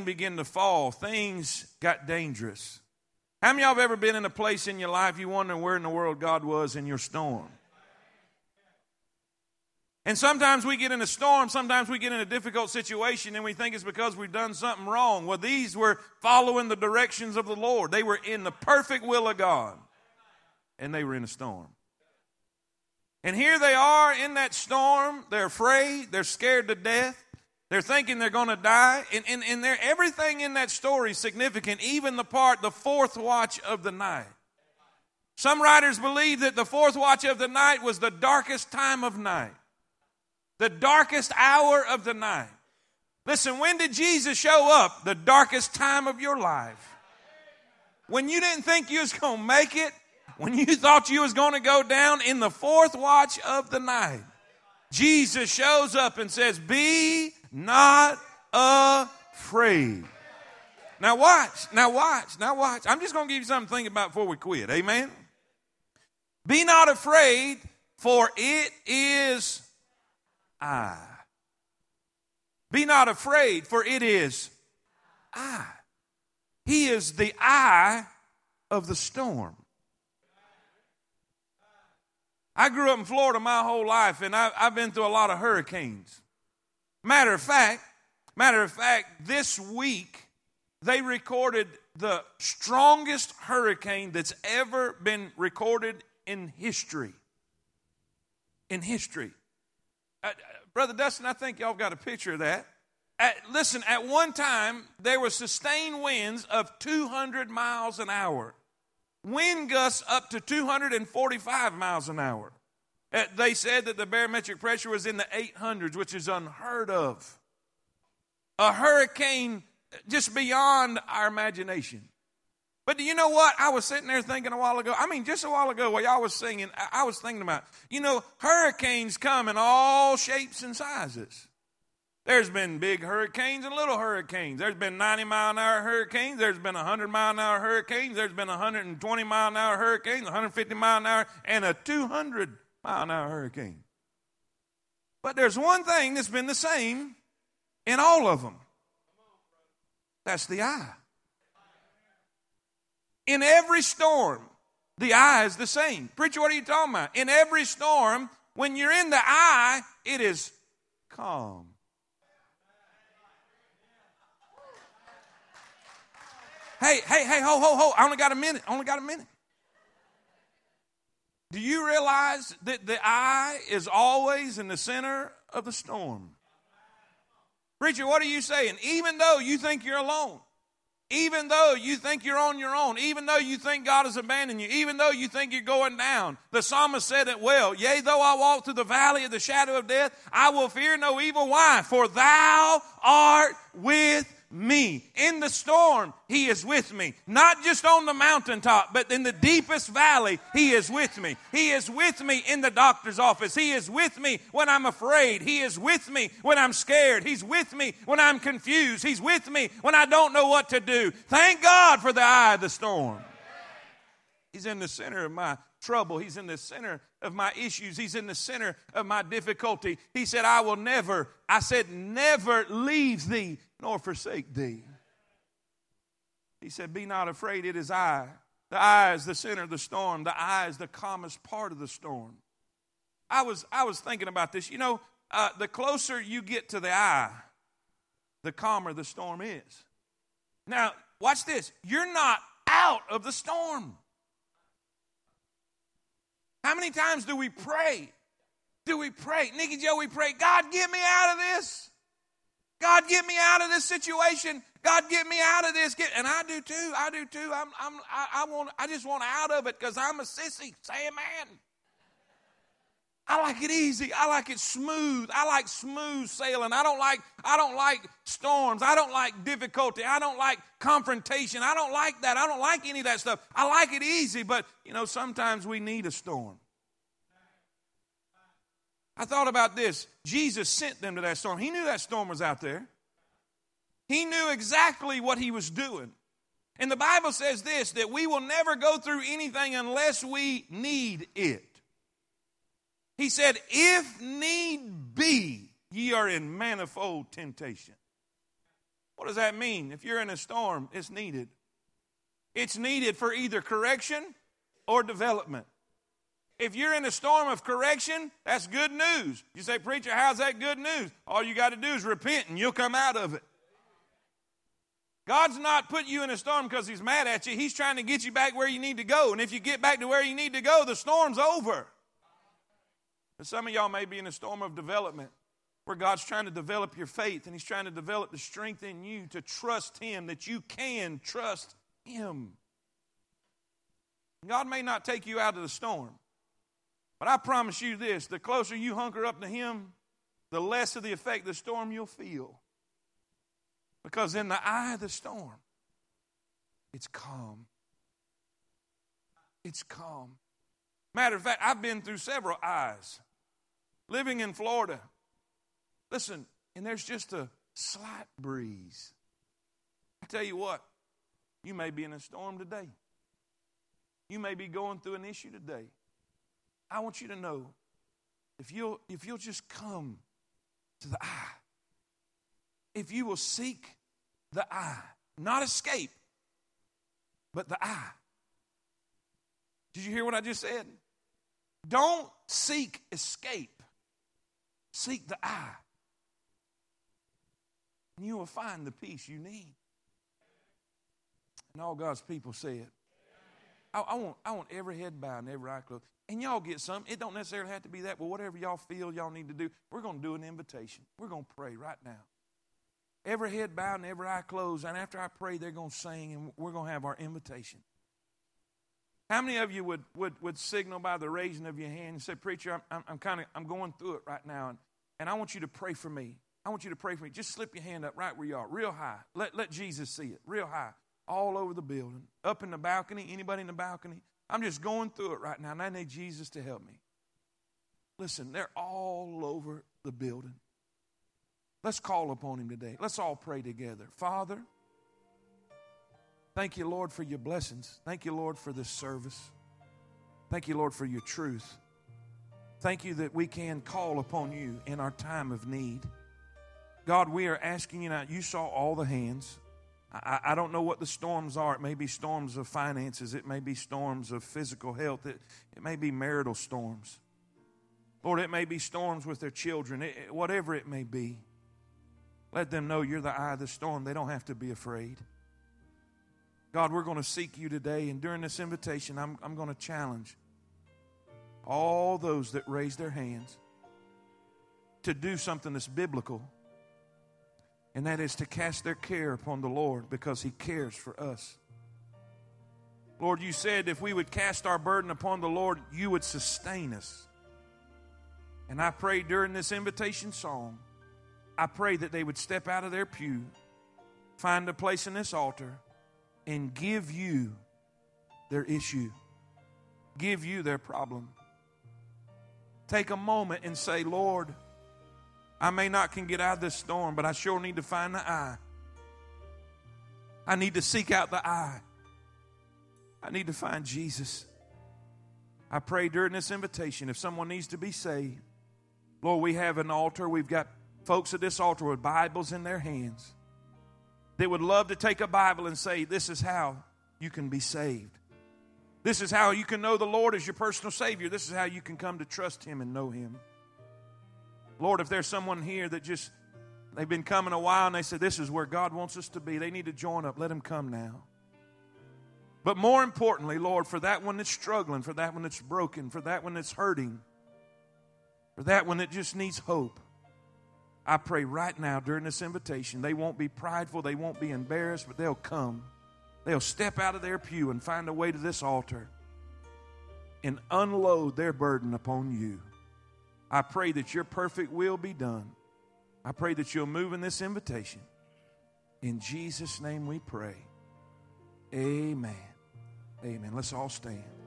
began to fall, things got dangerous. How many of y'all have ever been in a place in your life you wonder where in the world God was in your storm? And sometimes we get in a storm, sometimes we get in a difficult situation, and we think it's because we've done something wrong. Well, these were following the directions of the Lord. They were in the perfect will of God, and they were in a storm. And here they are in that storm. They're afraid, they're scared to death. They're thinking they're going to die. And, and, and everything in that story is significant, even the part, the fourth watch of the night. Some writers believe that the fourth watch of the night was the darkest time of night the darkest hour of the night. Listen, when did Jesus show up? The darkest time of your life. When you didn't think you was going to make it, when you thought you was going to go down in the fourth watch of the night, Jesus shows up and says, "Be not afraid." Now watch, now watch, now watch. I'm just going to give you something to think about before we quit. Amen. Be not afraid, for it is I. Be not afraid, for it is I. He is the eye of the storm. I grew up in Florida my whole life, and I, have been through a lot of hurricanes. Matter of fact, matter of fact, this week they recorded the strongest hurricane that's ever been recorded in history. In history. Uh, Brother Dustin, I think y'all got a picture of that. At, listen, at one time, there were sustained winds of 200 miles an hour, wind gusts up to 245 miles an hour. Uh, they said that the barometric pressure was in the 800s, which is unheard of. A hurricane just beyond our imagination. But do you know what? I was sitting there thinking a while ago. I mean, just a while ago while y'all was singing, I was thinking about, you know, hurricanes come in all shapes and sizes. There's been big hurricanes and little hurricanes. There's been 90 mile an hour hurricanes. There's been 100 mile an hour hurricanes. There's been 120 mile an hour hurricanes, 150 mile an hour, and a 200 mile an hour hurricane. But there's one thing that's been the same in all of them. That's the eye. In every storm, the eye is the same. Preacher, what are you talking about? In every storm, when you're in the eye, it is calm. Hey, hey, hey, ho, ho, ho. I only got a minute. I only got a minute. Do you realize that the eye is always in the center of the storm? Preacher, what are you saying? Even though you think you're alone, even though you think you're on your own, even though you think God has abandoned you, even though you think you're going down, the psalmist said it well. Yea, though I walk through the valley of the shadow of death, I will fear no evil. Why? For thou art with me. In the storm, He is with me. Not just on the mountaintop, but in the deepest valley, He is with me. He is with me in the doctor's office. He is with me when I'm afraid. He is with me when I'm scared. He's with me when I'm confused. He's with me when I don't know what to do. Thank God for the eye of the storm. He's in the center of my trouble. He's in the center of my issues. He's in the center of my difficulty. He said, I will never, I said, never leave thee nor forsake thee. He said, Be not afraid, it is I. The eye is the center of the storm, the eye is the calmest part of the storm. I was, I was thinking about this. You know, uh, the closer you get to the eye, the calmer the storm is. Now, watch this. You're not out of the storm. How many times do we pray? Do we pray? Nikki Joe, we pray, God, get me out of this. God, get me out of this situation. God, get me out of this. Get, and I do too. I do too. I'm, I'm, I, I, want, I just want out of it because I'm a sissy. Say amen. I like it easy. I like it smooth. I like smooth sailing. I don't like I don't like storms. I don't like difficulty. I don't like confrontation. I don't like that. I don't like any of that stuff. I like it easy, but you know, sometimes we need a storm. I thought about this. Jesus sent them to that storm. He knew that storm was out there. He knew exactly what he was doing. And the Bible says this that we will never go through anything unless we need it. He said, If need be, ye are in manifold temptation. What does that mean? If you're in a storm, it's needed. It's needed for either correction or development. If you're in a storm of correction, that's good news. You say, Preacher, how's that good news? All you got to do is repent and you'll come out of it. God's not putting you in a storm because He's mad at you. He's trying to get you back where you need to go. And if you get back to where you need to go, the storm's over. But some of y'all may be in a storm of development where God's trying to develop your faith and He's trying to develop the strength in you to trust Him, that you can trust Him. God may not take you out of the storm, but I promise you this the closer you hunker up to Him, the less of the effect the storm you'll feel. Because in the eye of the storm, it's calm. It's calm. Matter of fact, I've been through several eyes. Living in Florida, listen, and there's just a slight breeze. I tell you what, you may be in a storm today. You may be going through an issue today. I want you to know if you'll, if you'll just come to the eye, if you will seek the eye, not escape, but the eye. Did you hear what I just said? Don't seek escape, seek the eye. And you will find the peace you need. And all God's people said, I, I, want, I want every head bowed and every eye closed. And y'all get some. It don't necessarily have to be that, but whatever y'all feel y'all need to do, we're going to do an invitation. We're going to pray right now. Every head bowed and every eye closed. And after I pray, they're going to sing and we're going to have our invitation. How many of you would, would, would signal by the raising of your hand and say, Preacher, I'm, I'm, I'm kind of I'm going through it right now, and, and I want you to pray for me. I want you to pray for me. Just slip your hand up right where you are, real high. Let, let Jesus see it, real high all over the building, up in the balcony, anybody in the balcony. I'm just going through it right now, and I need Jesus to help me. Listen, they're all over the building. Let's call upon him today. Let's all pray together. Father, thank you, Lord, for your blessings. Thank you, Lord, for this service. Thank you, Lord, for your truth. Thank you that we can call upon you in our time of need. God, we are asking you now, you saw all the hands. I, I, don't know what the storms are. It may be storms of finances, it may be storms of physical health, it, it may be marital storms. Lord, it may be storms with their children, it, whatever it may be. Let them know you're the eye of the storm. They don't have to be afraid. God, we're going to seek you today, and during this invitation, I'm, I'm going to challenge all those that raise their hands to do something that's biblical and that is to cast their care upon the Lord because He cares for us. Lord, you said if we would cast our burden upon the Lord, you would sustain us. And I pray during this invitation song, I pray that they would step out of their pew, find a place in this altar, and give you their issue, give you their problem. Take a moment and say, Lord, I may not can get out of this storm, but I sure need to find the eye. I need to seek out the eye. I need to find Jesus. I pray during this invitation if someone needs to be saved, Lord, we have an altar. We've got folks at this altar with Bibles in their hands. They would love to take a Bible and say, This is how you can be saved. This is how you can know the Lord as your personal Savior. This is how you can come to trust Him and know Him. Lord, if there's someone here that just, they've been coming a while and they said, This is where God wants us to be, they need to join up. Let them come now. But more importantly, Lord, for that one that's struggling, for that one that's broken, for that one that's hurting, for that one that just needs hope, I pray right now during this invitation, they won't be prideful, they won't be embarrassed, but they'll come. They'll step out of their pew and find a way to this altar and unload their burden upon you. I pray that your perfect will be done. I pray that you'll move in this invitation. In Jesus' name we pray. Amen. Amen. Let's all stand.